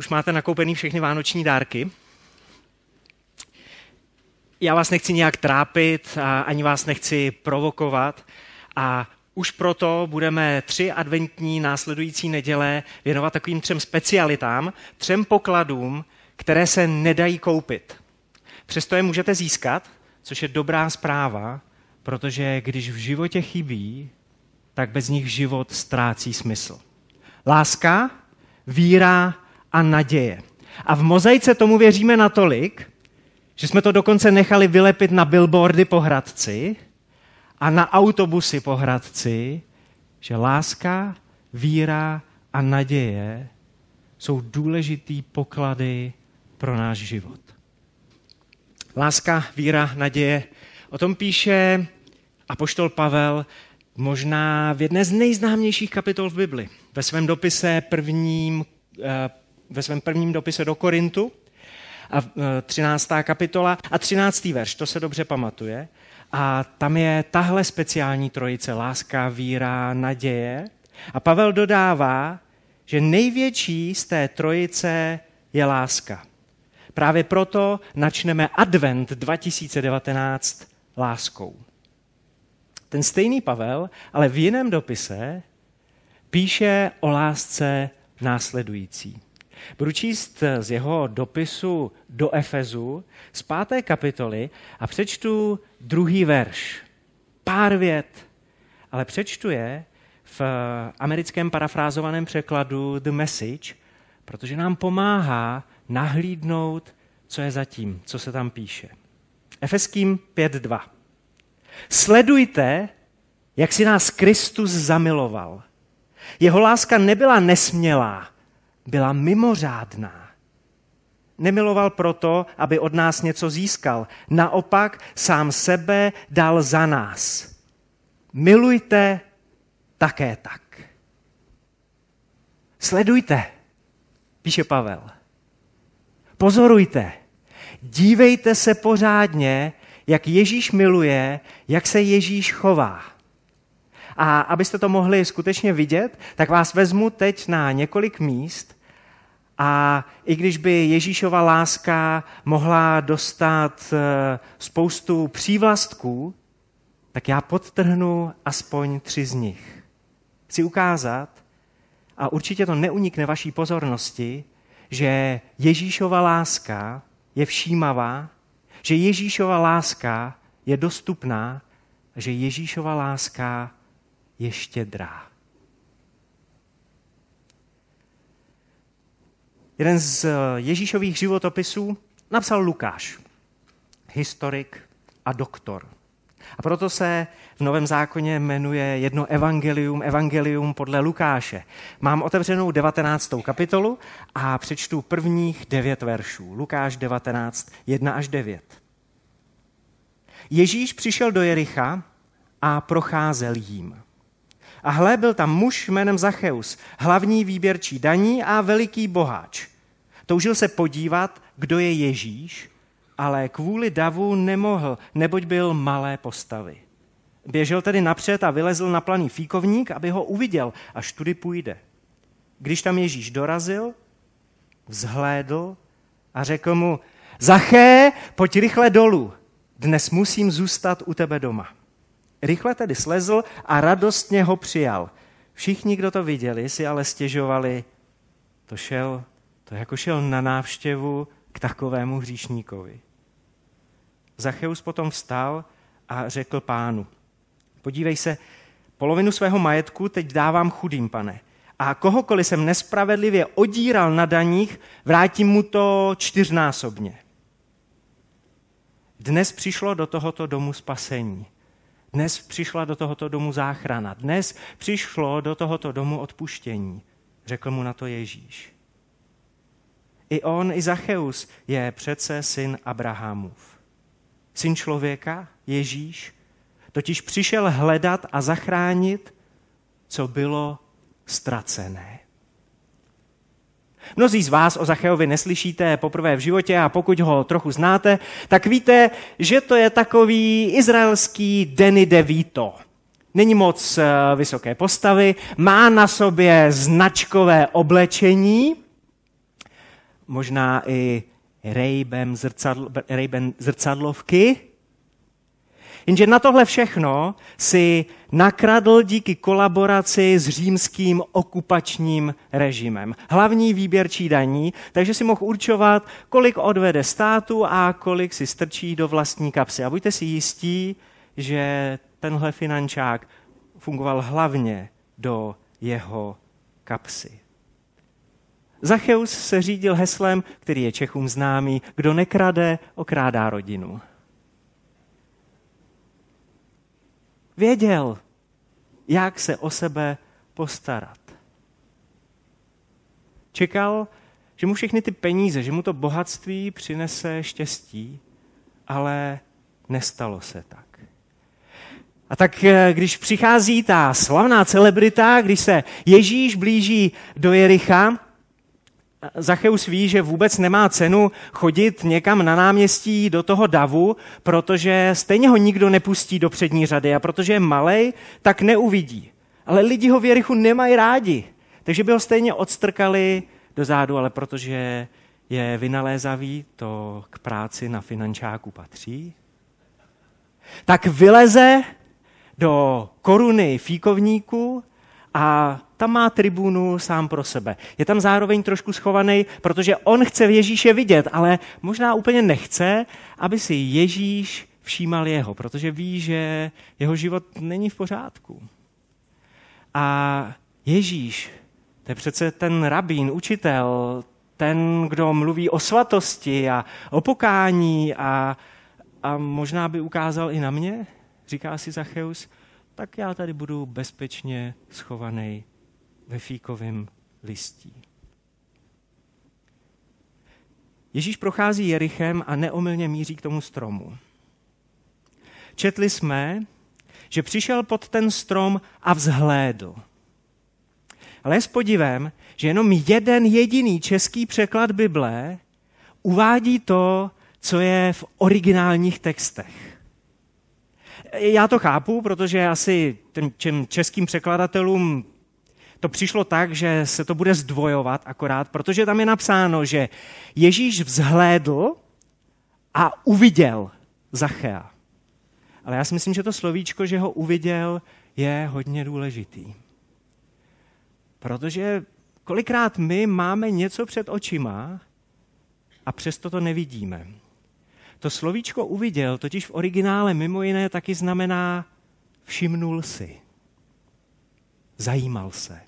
Už máte nakoupený všechny vánoční dárky? Já vás nechci nějak trápit a ani vás nechci provokovat a už proto budeme tři adventní následující neděle věnovat takovým třem specialitám, třem pokladům, které se nedají koupit. Přesto je můžete získat, což je dobrá zpráva, protože když v životě chybí, tak bez nich život ztrácí smysl. Láska, víra a naděje. A v mozaice tomu věříme natolik, že jsme to dokonce nechali vylepit na billboardy po Hradci a na autobusy po Hradci, že láska, víra a naděje jsou důležitý poklady pro náš život. Láska, víra, naděje. O tom píše apoštol Pavel možná v jedné z nejznámějších kapitol v Bibli. Ve svém dopise prvním, eh, ve svém prvním dopise do Korintu, a 13. Eh, kapitola a 13. verš, to se dobře pamatuje. A tam je tahle speciální trojice, láska, víra, naděje. A Pavel dodává, že největší z té trojice je láska. Právě proto načneme advent 2019 láskou. Ten stejný Pavel, ale v jiném dopise, píše o lásce následující. Budu číst z jeho dopisu do Efezu z páté kapitoly a přečtu druhý verš. Pár vět, ale přečtu je v americkém parafrázovaném překladu The Message, protože nám pomáhá nahlídnout, co je zatím, co se tam píše. Efeským 5.2. Sledujte, jak si nás Kristus zamiloval. Jeho láska nebyla nesmělá, byla mimořádná. Nemiloval proto, aby od nás něco získal. Naopak sám sebe dal za nás. Milujte také tak. Sledujte, píše Pavel. Pozorujte. Dívejte se pořádně, jak Ježíš miluje, jak se Ježíš chová. A abyste to mohli skutečně vidět, tak vás vezmu teď na několik míst a i když by Ježíšova láska mohla dostat eh, spoustu přívlastků, tak já podtrhnu aspoň tři z nich. Chci ukázat, a určitě to neunikne vaší pozornosti, že Ježíšova láska je všímavá, že Ježíšova láska je dostupná, že Ježíšova láska je štědrá. Jeden z eh, Ježíšových životopisů napsal Lukáš, historik a doktor. A proto se v Novém zákoně jmenuje jedno evangelium, evangelium podle Lukáše. Mám otevřenou 19. kapitolu a přečtu prvních devět veršů. Lukáš 19, 1 až 9. Ježíš přišel do Jericha a procházel jím. A hle, byl tam muž jménem Zacheus, hlavní výběrčí daní a veliký boháč. Toužil se podívat, kdo je Ježíš, ale kvůli davu nemohl, neboť byl malé postavy. Běžel tedy napřed a vylezl na planý fíkovník, aby ho uviděl, až tudy půjde. Když tam Ježíš dorazil, vzhlédl a řekl mu, Zaché, pojď rychle dolů, dnes musím zůstat u tebe doma. Rychle tedy slezl a radostně ho přijal. Všichni, kdo to viděli, si ale stěžovali, to šel, to jako šel na návštěvu k takovému hříšníkovi. Zacheus potom vstal a řekl pánu, podívej se, polovinu svého majetku teď dávám chudým, pane. A kohokoliv jsem nespravedlivě odíral na daních, vrátím mu to čtyřnásobně. Dnes přišlo do tohoto domu spasení. Dnes přišla do tohoto domu záchrana. Dnes přišlo do tohoto domu odpuštění. Řekl mu na to Ježíš. I on, i Zacheus je přece syn Abrahamův. Syn člověka, Ježíš, totiž přišel hledat a zachránit, co bylo ztracené. Mnozí z vás o Zacheovi neslyšíte poprvé v životě a pokud ho trochu znáte, tak víte, že to je takový izraelský Denny DeVito. Není moc eh, vysoké postavy, má na sobě značkové oblečení, možná i Rejbem zrcadl, Rejben zrcadlovky. Jenže na tohle všechno si nakradl díky kolaboraci s římským okupačním režimem. Hlavní výběrčí daní, takže si mohl určovat, kolik odvede státu a kolik si strčí do vlastní kapsy. A buďte si jistí, že tenhle finančák fungoval hlavně do jeho kapsy. Zacheus se řídil heslem, který je Čechům známý, kdo nekrade, okrádá rodinu. Věděl, jak se o sebe postarat. Čekal, že mu všechny ty peníze, že mu to bohatství přinese štěstí, ale nestalo se tak. A tak eh, když přichází ta slavná celebrita, když se Ježíš blíží do Jericha, Zacheus ví, že vůbec nemá cenu chodit někam na náměstí do toho davu, protože stejně ho nikdo nepustí do přední řady a protože je malej, tak neuvidí. Ale lidi ho v Jerichu nemají rádi, takže by ho stejně odstrkali do zádu, ale protože je vynalézavý, to k práci na finančáku patří. Tak vyleze do koruny fíkovníku a tam má tribunu sám pro sebe. Je tam zároveň trošku schovaný, protože on chce Ježíše vidět, ale možná úplně nechce, aby si Ježíš všímal jeho, protože ví, že jeho život není v pořádku. A Ježíš, to je přece ten rabín, učitel, ten, kdo mluví o svatosti a o pokání a, a možná by ukázal i na mě, říká si Zacheus, tak já tady budu bezpečně schovaný ve fíkovém listí. Ježíš prochází Jerichem a neomylně míří k tomu stromu. Četli jsme, že přišel pod ten strom a vzhlédl. Ale s podivem, že jenom jeden jediný český překlad Bible uvádí to, co je v originálních textech. Já to chápu, protože asi těm českým překladatelům to přišlo tak, že se to bude zdvojovat akorát, protože tam je napsáno, že Ježíš vzhlédl a uviděl Zachea. Ale já si myslím, že to slovíčko, že ho uviděl, je hodně důležitý. Protože kolikrát my máme něco před očima a přesto to nevidíme. To slovíčko uviděl totiž v originále mimo jiné taky znamená všimnul si, zajímal se.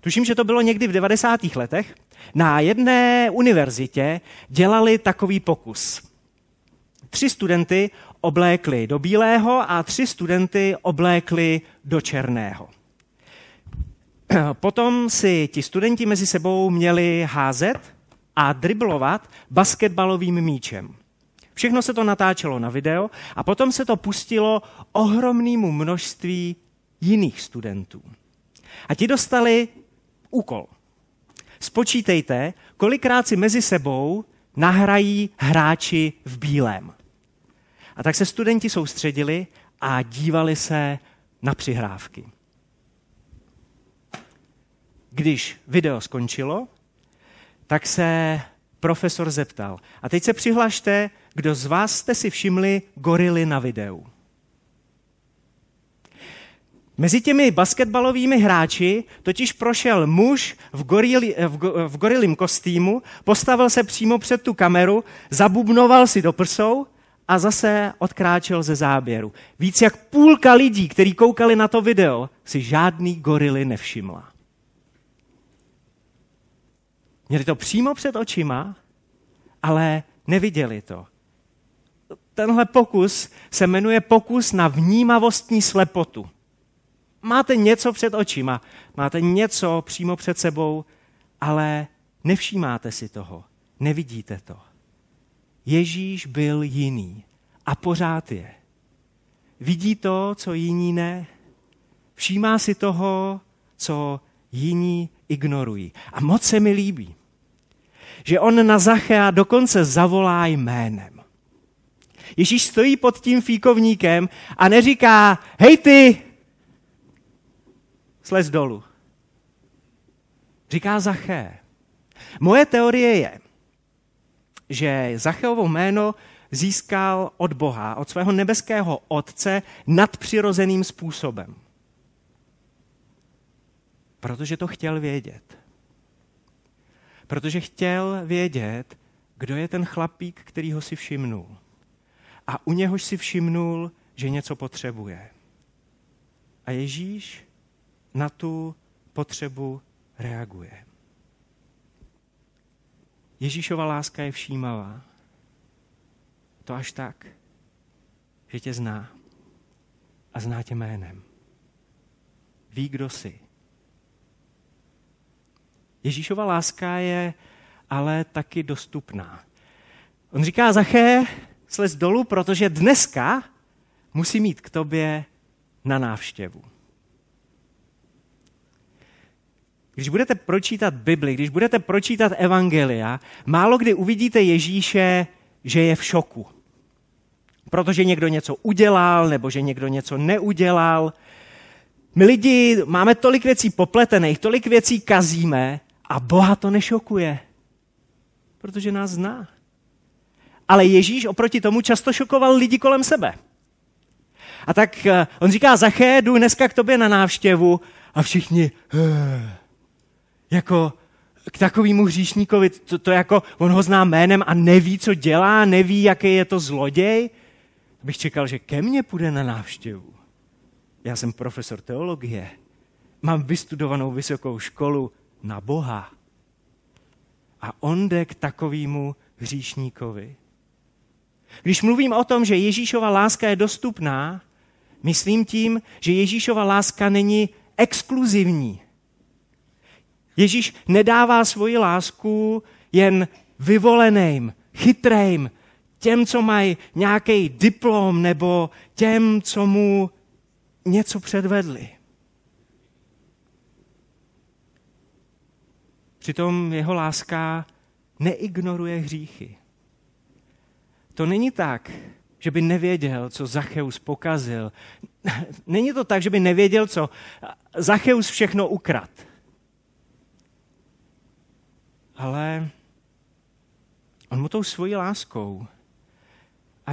Tuším, že to bylo někdy v 90. letech. Na jedné univerzitě dělali takový pokus. Tři studenty oblékli do bílého a tři studenty oblékli do černého. Potom si ti studenti mezi sebou měli házet a driblovat basketbalovým míčem. Všechno se to natáčelo na video a potom se to pustilo ohromnému množství jiných studentů. A ti dostali úkol. Spočítejte, kolikrát si mezi sebou nahrají hráči v bílém. A tak se studenti soustředili a dívali se na přihrávky. Když video skončilo, tak se profesor zeptal. A teď se přihlašte, kdo z vás jste si všimli gorily na videu. Mezi těmi basketbalovými hráči totiž prošel muž v, gorili, v, go, v gorilím kostýmu, postavil se přímo před tu kameru, zabubnoval si do prsou a zase odkráčel ze záběru. Víc jak půlka lidí, kteří koukali na to video, si žádný gorily nevšimla. Měli to přímo před očima, ale neviděli to. Tenhle pokus se jmenuje pokus na vnímavostní slepotu. Máte něco před očima, máte něco přímo před sebou, ale nevšímáte si toho, nevidíte to. Ježíš byl jiný a pořád je. Vidí to, co jiní ne. Všímá si toho, co jiní ignorují. A moc se mi líbí, že on na Zachea dokonce zavolá jménem. Ježíš stojí pod tím fíkovníkem a neříká, hej ty, slez dolů. Říká Zaché. Moje teorie je, že Zacheovo jméno získal od Boha, od svého nebeského otce nadpřirozeným způsobem. Protože to chtěl vědět. Protože chtěl vědět, kdo je ten chlapík, který ho si všimnul. A u něhož si všimnul, že něco potřebuje. A Ježíš na tu potřebu reaguje. Ježíšova láska je všímavá. To až tak, že tě zná. A zná tě jménem. Ví, kdo jsi. Ježíšova láska je ale taky dostupná. On říká, Zaché, slez dolů, protože dneska musí mít k tobě na návštěvu. Když budete pročítat Bibli, když budete pročítat Evangelia, málo kdy uvidíte Ježíše, že je v šoku. Protože někdo něco udělal, nebo že někdo něco neudělal. My lidi máme tolik věcí popletených, tolik věcí kazíme a Boha to nešokuje. Protože nás zná. Ale Ježíš oproti tomu často šokoval lidi kolem sebe. A tak eh, on říká, Zaché, jdu dneska k tobě na návštěvu a všichni, eh, jako k takovému hříšníkovi, to, to jako, on ho zná jménem a neví, co dělá, neví, jaký je to zloděj, bych čekal, že ke mně půjde na návštěvu. Já jsem profesor teologie. Mám vystudovanou vysokou školu na Boha. A on jde k takovému hříšníkovi. Když mluvím o tom, že Ježíšova láska je dostupná, myslím tím, že Ježíšova láska není exkluzivní. Ježíš nedává svoji lásku jen vyvoleným, chytrým, těm, co mají nějaký diplom nebo těm, co mu něco předvedli. Přitom jeho láska neignoruje hříchy. To není tak, že by nevěděl, co Zacheus pokazil. Není to tak, že by nevěděl, co Zacheus všechno ukrad. Ale on mu tou svojí láskou a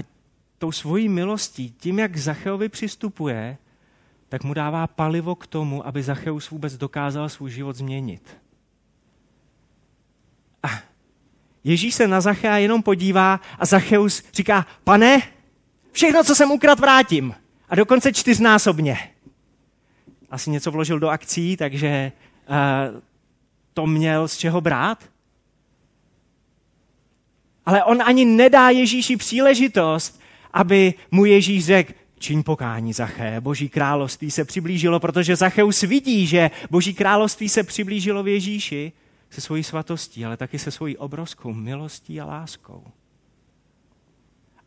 tou svojí milostí, tím, jak Zacheovi přistupuje, tak mu dává palivo k tomu, aby Zacheus vůbec dokázal svůj život změnit. A Ježíš se na Zachea jenom podívá a Zacheus říká, pane, všechno, co jsem ukradl, vrátím. A dokonce čtyřnásobně. Asi něco vložil do akcí, takže uh, to měl z čeho brát. Ale on ani nedá Ježíši příležitost, aby mu Ježíš řekl, čiň pokání, Zaché, boží království se přiblížilo, protože Zacheus vidí, že boží království se přiblížilo v Ježíši se svojí svatostí, ale taky se svojí obrovskou milostí a láskou.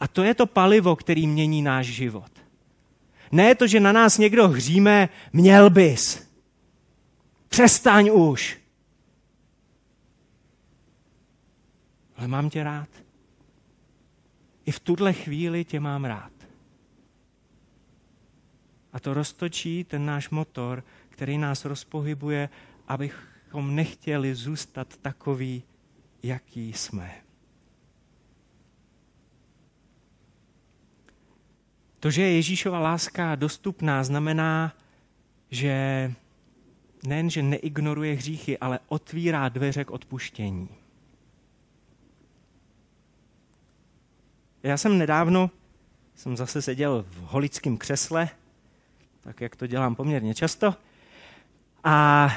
A to je to palivo, který mění náš život. Ne to, že na nás někdo hříme, měl bys. Přestaň už. Ale mám tě rád. I v tuhle chvíli tě mám rád. A to roztočí ten náš motor, který nás rozpohybuje, abychom nechtěli zůstat takový, jaký jsme. To, že je Ježíšova láska dostupná, znamená, že nejen, že neignoruje hříchy, ale otvírá dveře k odpuštění. Já jsem nedávno, jsem zase seděl v holickém křesle, tak jak to dělám poměrně často, a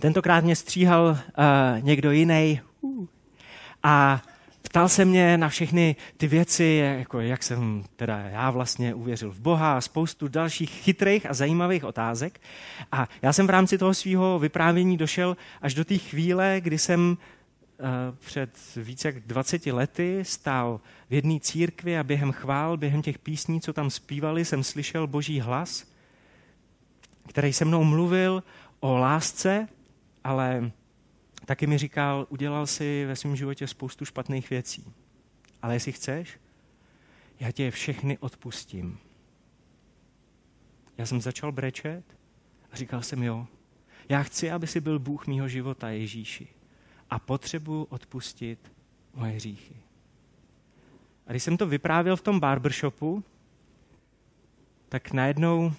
tentokrát mě stříhal uh, někdo jiný a ptal se mě na všechny ty věci, jako jak jsem teda já vlastně uvěřil v Boha a spoustu dalších chytrých a zajímavých otázek. A já jsem v rámci toho svého vyprávění došel až do té chvíle, kdy jsem Eh, před více jak 20 lety stál v jedné církvi a během chvál, během těch písní, co tam zpívali, jsem slyšel boží hlas, který se mnou mluvil o lásce, ale taky mi říkal, udělal si ve svém životě spoustu špatných věcí. Ale jestli chceš, já tě všechny odpustím. Já jsem začal brečet a říkal jsem, jo, já chci, aby si byl Bůh mýho života, Ježíši a potřebuju odpustit moje hříchy. A když jsem to vyprávěl v tom barbershopu, tak najednou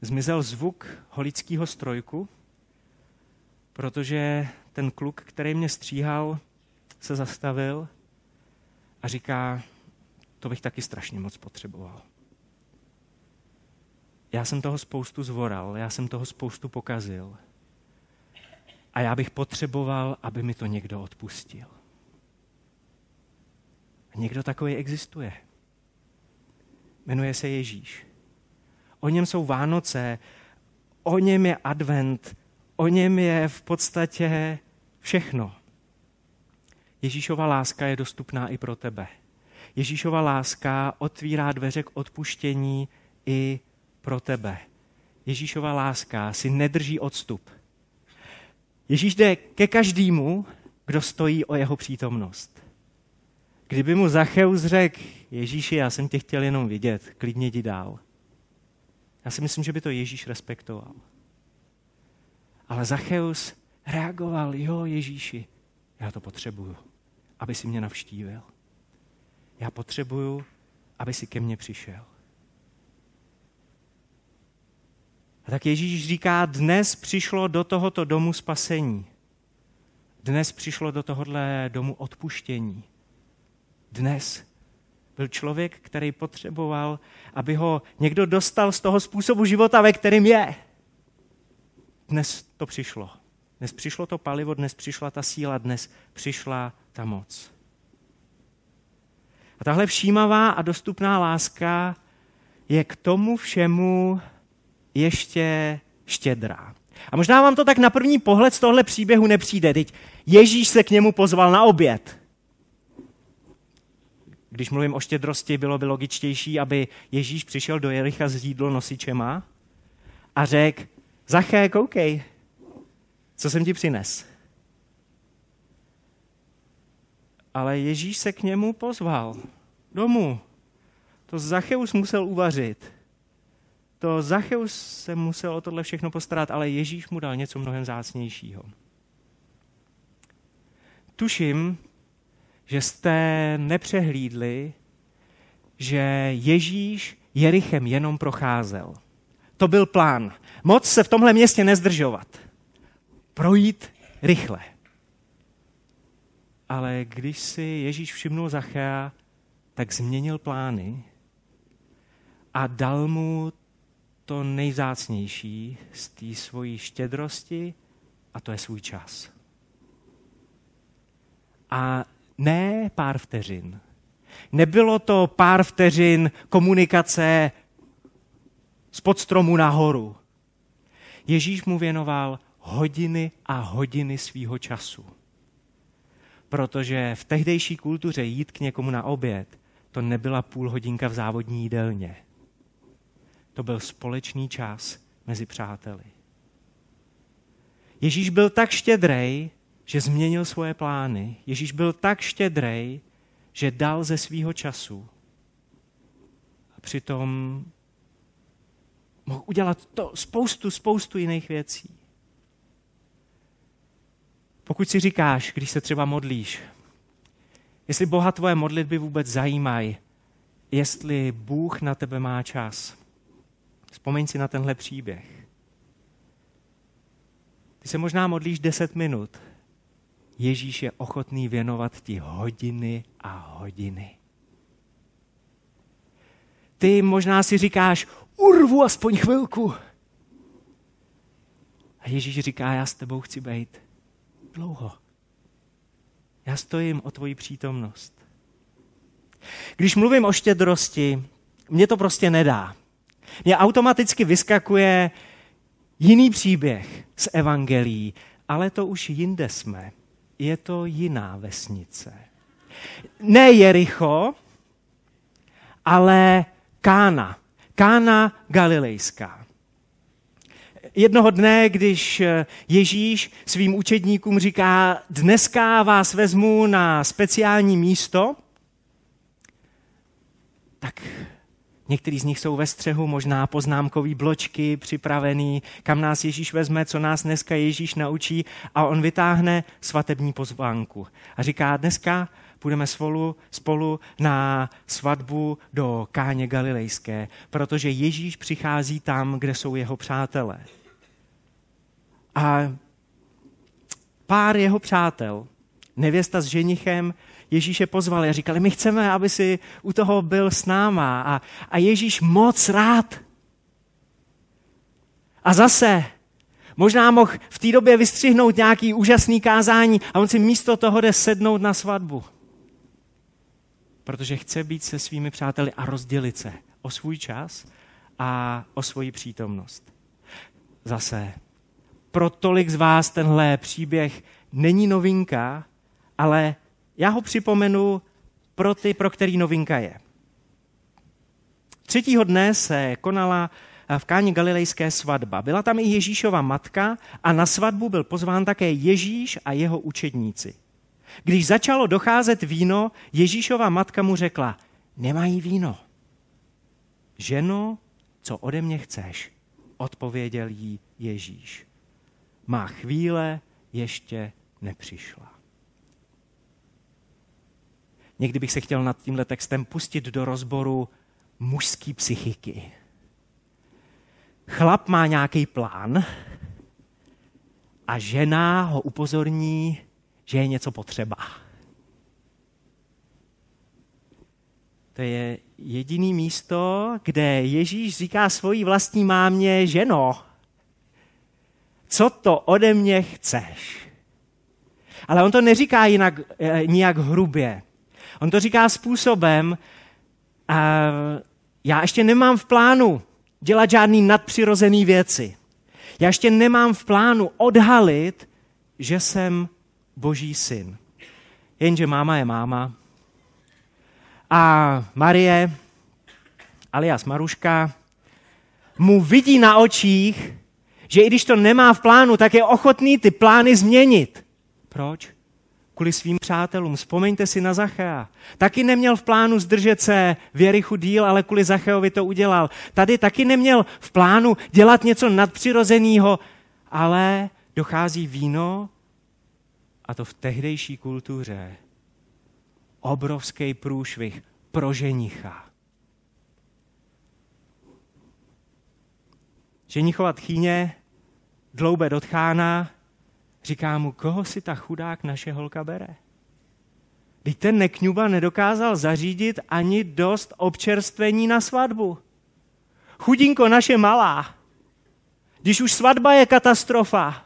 zmizel zvuk holického strojku, protože ten kluk, který mě stříhal, se zastavil a říká, to bych taky strašně moc potřeboval. Já jsem toho spoustu zvoral, já jsem toho spoustu pokazil. A já bych potřeboval, aby mi to někdo odpustil. A někdo takový existuje. Jmenuje se Ježíš. O něm jsou Vánoce, o něm je advent, o něm je v podstatě všechno. Ježíšova láska je dostupná i pro tebe. Ježíšova láska otvírá dveře k odpuštění i pro tebe. Ježíšova láska si nedrží odstup. Ježíš jde ke každému, kdo stojí o jeho přítomnost. Kdyby mu Zacheus řekl, Ježíši, já jsem tě chtěl jenom vidět, klidně jdi dál. Já si myslím, že by to Ježíš respektoval. Ale Zacheus reagoval, jo Ježíši, já to potřebuju, aby si mě navštívil. Já potřebuju, aby si ke mně přišel. A tak Ježíš říká, dnes přišlo do tohoto domu spasení. Dnes přišlo do tohohle domu odpuštění. Dnes byl člověk, který potřeboval, aby ho někdo dostal z toho způsobu života, ve kterém je. Dnes to přišlo. Dnes přišlo to palivo, dnes přišla ta síla, dnes přišla ta moc. A tahle všímavá a dostupná láska je k tomu všemu ještě štědrá. A možná vám to tak na první pohled z tohle příběhu nepřijde. Teď Ježíš se k němu pozval na oběd. Když mluvím o štědrosti, bylo by logičtější, aby Ježíš přišel do Jericha s jídlo nosičema a řekl, Zaché, koukej, co jsem ti přines. Ale Ježíš se k němu pozval domů. To Zacheus musel uvařit. To Zacheus se musel o tohle všechno postarat, ale Ježíš mu dal něco mnohem zácnějšího. Tuším, že jste nepřehlídli, že Ježíš Jerichem jenom procházel. To byl plán. Moc se v tomhle městě nezdržovat. Projít rychle. Ale když si Ježíš všimnul Zachea, tak změnil plány a dal mu to nejzácnější z té svojí štědrosti a to je svůj čas. A ne pár vteřin. Nebylo to pár vteřin komunikace z podstromu nahoru. Ježíš mu věnoval hodiny a hodiny svýho času. Protože v tehdejší kultuře jít k někomu na oběd, to nebyla půl hodinka v závodní jídelně. To byl společný čas mezi přáteli. Ježíš byl tak štědrej, že změnil svoje plány. Ježíš byl tak štědrej, že dal ze svýho času. A přitom mohl udělat to spoustu, spoustu jiných věcí. Pokud si říkáš, když se třeba modlíš, jestli Boha tvoje modlitby vůbec zajímají, jestli Bůh na tebe má čas, vzpomeň si na tenhle příběh. Ty se možná modlíš deset minut, Ježíš je ochotný věnovat ti hodiny a hodiny. Ty možná si říkáš, urvu aspoň chvilku. A Ježíš říká, já s tebou chci být dlouho. Já stojím o tvoji přítomnost. Když mluvím o štědrosti, mě to prostě nedá. Mně automaticky vyskakuje jiný příběh z evangelií, ale to už jinde jsme je to jiná vesnice. Ne Jericho, ale Kána. Kána Galilejská. Jednoho dne, když Ježíš svým učedníkům říká, dneska vás vezmu na speciální místo, tak Některý z nich jsou ve střehu, možná poznámkový bločky připravený, kam nás Ježíš vezme, co nás dneska Ježíš naučí a on vytáhne svatební pozvánku. A říká, dneska půjdeme spolu, spolu na svatbu do Káně Galilejské, protože Ježíš přichází tam, kde jsou jeho přátelé. A pár jeho přátel, nevěsta s ženichem, Ježíše pozvali a říkali, my chceme, aby si u toho byl s náma. A, a Ježíš moc rád. A zase, možná mohl v té době vystřihnout nějaký úžasný kázání a on si místo toho jde sednout na svatbu. Protože chce být se svými přáteli a rozdělit se o svůj čas a o svoji přítomnost. Zase, pro tolik z vás tenhle příběh není novinka, ale já ho připomenu pro ty, pro který novinka je. Třetího dne se konala v Káni Galilejské svatba. Byla tam i Ježíšova matka a na svatbu byl pozván také Ježíš a jeho učedníci. Když začalo docházet víno, Ježíšova matka mu řekla, nemají víno. Ženo, co ode mě chceš? Odpověděl jí Ježíš. Má chvíle ještě nepřišla. Někdy bych se chtěl nad tímhle textem pustit do rozboru mužské psychiky. Chlap má nějaký plán a žena ho upozorní, že je něco potřeba. To je jediný místo, kde Ježíš říká svojí vlastní mámě, ženo, co to ode mě chceš? Ale on to neříká jinak, eh, nijak hrubě. On to říká způsobem, uh, já ještě nemám v plánu dělat žádný nadpřirozený věci. Já ještě nemám v plánu odhalit, že jsem boží syn. Jenže máma je máma. A Marie, alias Maruška, mu vidí na očích, že i když to nemá v plánu, tak je ochotný ty plány změnit. Proč? kvůli svým přátelům. Vzpomeňte si na Zachea. Taky neměl v plánu zdržet se v Jerichu díl, ale kvůli Zacheovi to udělal. Tady taky neměl v plánu dělat něco nadpřirozeného, ale dochází víno a to v tehdejší kultuře. Obrovský průšvih pro ženicha. Ženichova tchýně dloube do tchána Říká mu, koho si ta chudák naše holka bere? Teď ten nekňuba nedokázal zařídit ani dost občerstvení na svatbu. Chudinko naše malá, když už svatba je katastrofa,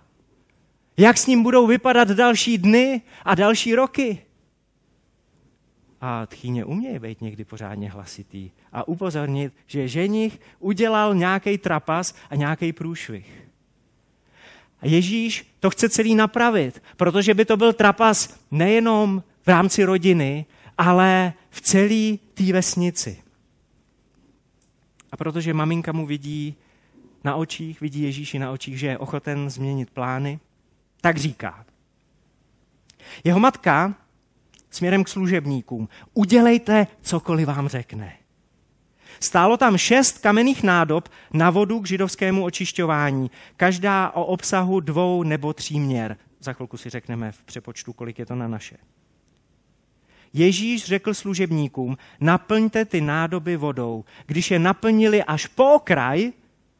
jak s ním budou vypadat další dny a další roky? A tchýně umějí být někdy pořádně hlasitý a upozornit, že ženich udělal nějaký trapas a nějaký průšvih. A Ježíš to chce celý napravit, protože by to byl trapas nejenom v rámci rodiny, ale v celé té vesnici. A protože maminka mu vidí na očích, vidí Ježíši na očích, že je ochoten změnit plány, tak říká. Jeho matka směrem k služebníkům, udělejte cokoliv vám řekne. Stálo tam šest kamenných nádob na vodu k židovskému očišťování, každá o obsahu dvou nebo tří měr. Za chvilku si řekneme v přepočtu, kolik je to na naše. Ježíš řekl služebníkům, naplňte ty nádoby vodou. Když je naplnili až po okraj,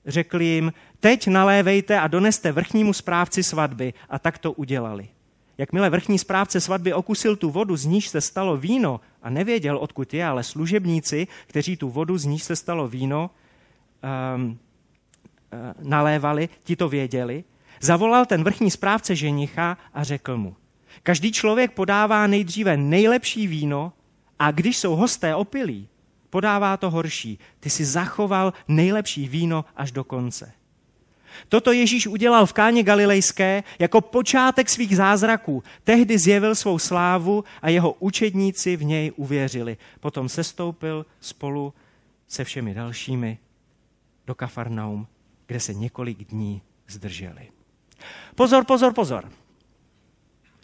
řekl jim, teď nalévejte a doneste vrchnímu správci svatby. A tak to udělali. Jakmile vrchní správce svatby okusil tu vodu, z níž se stalo víno, a nevěděl, odkud je, ale služebníci, kteří tu vodu, z níž se stalo víno, um, nalévali, ti to věděli, zavolal ten vrchní správce ženicha a řekl mu, každý člověk podává nejdříve nejlepší víno a když jsou hosté opilí, podává to horší. Ty si zachoval nejlepší víno až do konce. Toto Ježíš udělal v Káně Galilejské jako počátek svých zázraků. Tehdy zjevil svou slávu a jeho učedníci v něj uvěřili. Potom sestoupil spolu se všemi dalšími do Kafarnaum, kde se několik dní zdrželi. Pozor, pozor, pozor.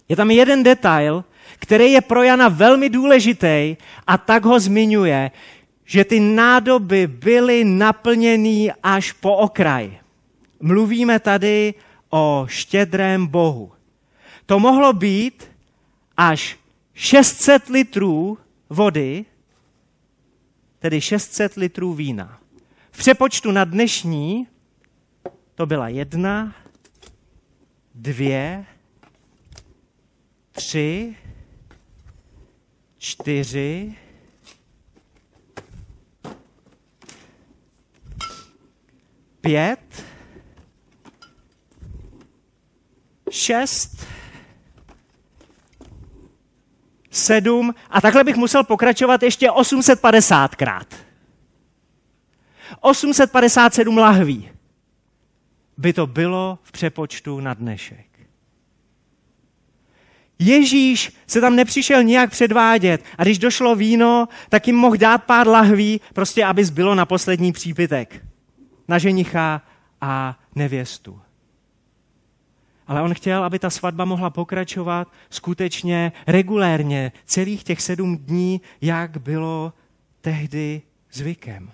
Je tam jeden detail, který je pro Jana velmi důležitý a tak ho zmiňuje, že ty nádoby byly naplněný až po okraj. Mluvíme tady o štědrém Bohu. To mohlo být až 600 litrů vody, tedy 600 litrů vína. V přepočtu na dnešní to byla jedna, dvě, tři, čtyři, pět, šest, sedm a takhle bych musel pokračovat ještě 850krát. 857 lahví by to bylo v přepočtu na dnešek. Ježíš se tam nepřišel nijak předvádět a když došlo víno, tak jim mohl dát pár lahví, prostě aby zbylo na poslední přípitek. Na ženicha a nevěstu. Ale on chtěl, aby ta svatba mohla pokračovat skutečně regulérně, celých těch sedm dní, jak bylo tehdy zvykem.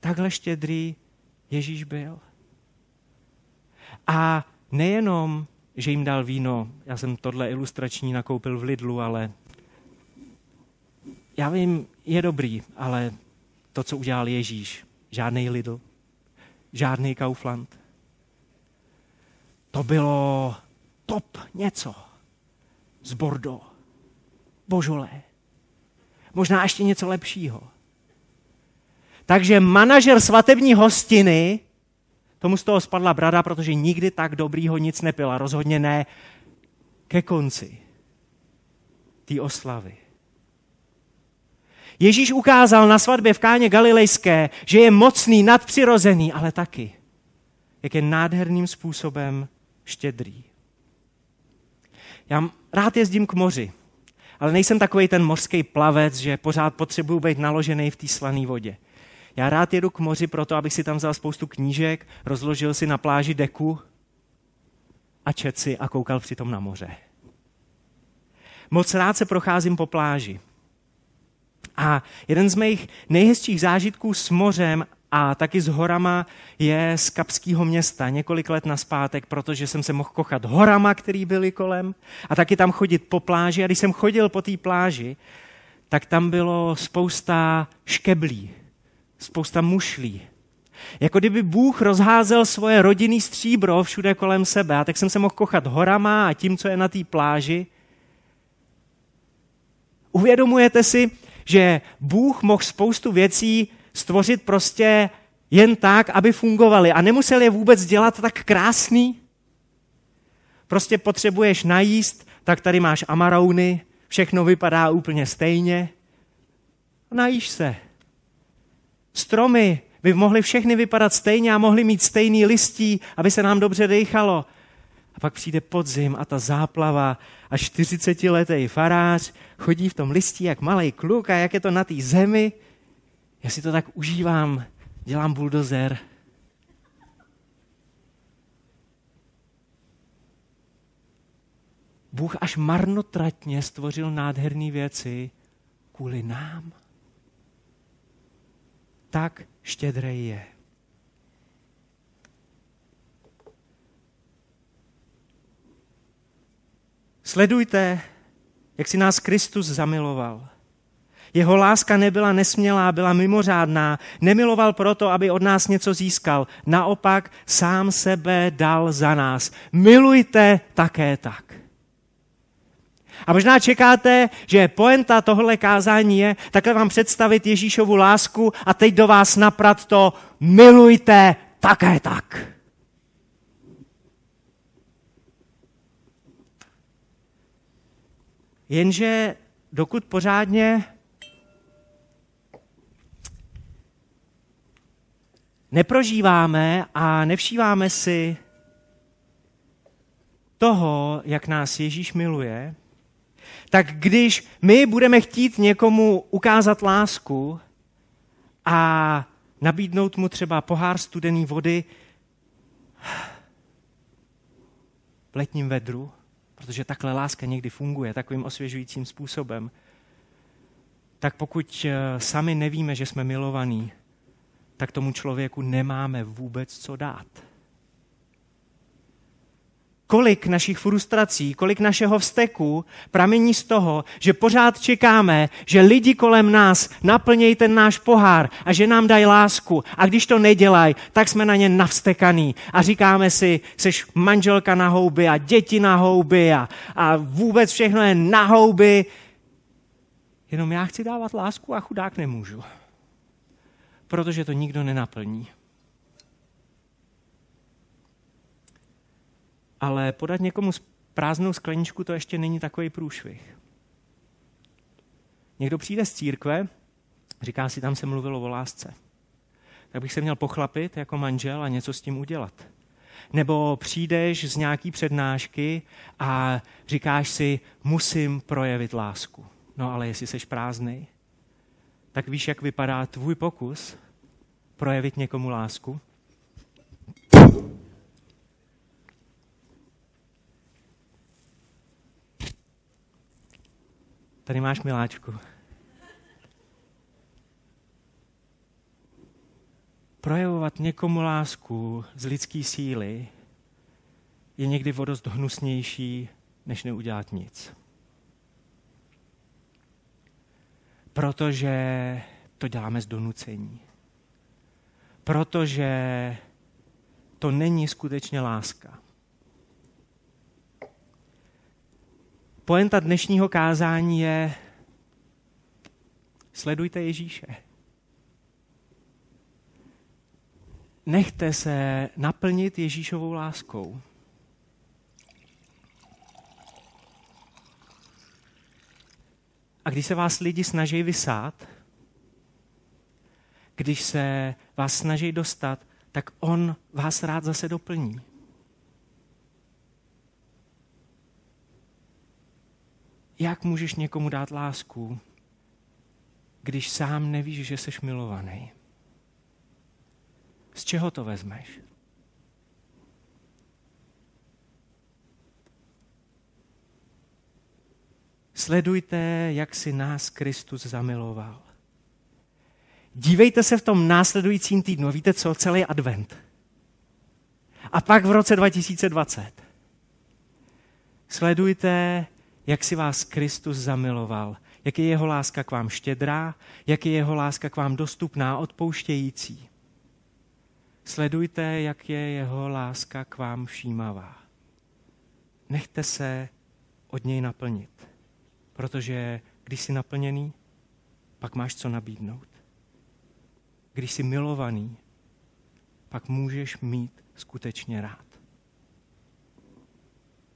Takhle štědrý Ježíš byl. A nejenom, že jim dal víno, já jsem tohle ilustrační nakoupil v Lidlu, ale já vím, je dobrý, ale to, co udělal Ježíš, žádný Lidl, žádný Kaufland. To bylo top něco z Bordeaux, Božolé. Možná ještě něco lepšího. Takže manažer svatební hostiny, tomu z toho spadla brada, protože nikdy tak dobrýho nic nepil a rozhodně ne ke konci té oslavy. Ježíš ukázal na svatbě v Káně Galilejské, že je mocný, nadpřirozený, ale taky, jak je nádherným způsobem štědrý. Já rád jezdím k moři, ale nejsem takový ten mořský plavec, že pořád potřebuju být naložený v té slané vodě. Já rád jedu k moři proto, abych si tam vzal spoustu knížek, rozložil si na pláži deku a čet si a koukal přitom na moře. Moc rád se procházím po pláži. A jeden z mých nejhezčích zážitků s mořem a taky s horama je z Kapského města několik let naspátek, protože jsem se mohl kochat horama, který byly kolem a taky tam chodit po pláži. A když jsem chodil po té pláži, tak tam bylo spousta škeblí, spousta mušlí. Jako kdyby Bůh rozházel svoje rodinný stříbro všude kolem sebe. A tak jsem se mohl kochat horama a tím, co je na té pláži. Uvědomujete si, že Bůh mohl spoustu věcí stvořit prostě jen tak, aby fungovaly a nemusel je vůbec dělat tak krásný. Prostě potřebuješ najíst, tak tady máš amarouny, všechno vypadá úplně stejně. Najíš se. Stromy by mohly všechny vypadat stejně a mohly mít stejný listí, aby se nám dobře dechalo. A pak přijde podzim a ta záplava a 40-letý farář chodí v tom listí jak malý kluk a jak je to na té zemi. Já si to tak užívám, dělám buldozer. Bůh až marnotratně stvořil nádherné věci kvůli nám tak štědrý je. Sledujte, jak si nás Kristus zamiloval. Jeho láska nebyla nesmělá, byla mimořádná. Nemiloval proto, aby od nás něco získal. Naopak sám sebe dal za nás. Milujte také tak. A možná čekáte, že poenta tohle kázání je takhle vám představit Ježíšovu lásku a teď do vás naprat to milujte také tak. Jenže dokud pořádně neprožíváme a nevšíváme si toho, jak nás Ježíš miluje, tak když my budeme chtít někomu ukázat lásku a nabídnout mu třeba pohár studený vody v letním vedru, protože takhle láska někdy funguje takovým osvěžujícím způsobem, tak pokud eh, sami nevíme, že jsme milovaní, tak tomu člověku nemáme vůbec co dát. Kolik našich frustrací, kolik našeho vzteku pramení z toho, že pořád čekáme, že lidi kolem nás naplnějí ten náš pohár a že nám dají lásku. A když to nedělají, tak jsme na ně navstekaný a říkáme si, seš manželka na houby a děti na houby a, a vůbec všechno je na houby. Jenom já chci dávat lásku a chudák nemůžu. Protože to nikdo nenaplní. Ale podat někomu prázdnou skleničku to ještě není takový průšvih. Někdo přijde z církve, říká si, tam se mluvilo o lásce. Tak bych se měl pochlapit jako manžel a něco s tím udělat. Nebo přijdeš z nějaký přednášky a říkáš si, musím projevit lásku. No ale jestli seš prázdný, tak víš, jak vypadá tvůj pokus projevit někomu lásku? Tady máš miláčku. Projevovat někomu lásku z lidské síly je někdy vodost hnusnější, než neudělat nic. Protože to děláme z donucení. Protože to není skutečně láska. Poenta dnešního kázání je sledujte Ježíše. Nechte se naplnit Ježíšovou láskou. A když se vás lidi snaží vysát, když se vás snaží dostat, tak on vás rád zase doplní. Jak můžeš někomu dát lásku, když sám nevíš, že jsi milovaný? Z čeho to vezmeš? Sledujte, jak si nás Kristus zamiloval. Dívejte se v tom následujícím týdnu, víte co, celý advent. A pak v roce 2020. Sledujte, jak si vás Kristus zamiloval, jak je jeho láska k vám štědrá, jak je jeho láska k vám dostupná, odpouštějící. Sledujte, jak je jeho láska k vám všímavá. Nechte se od něj naplnit, protože když jsi naplněný, pak máš co nabídnout. Když jsi milovaný, pak můžeš mít skutečně rád.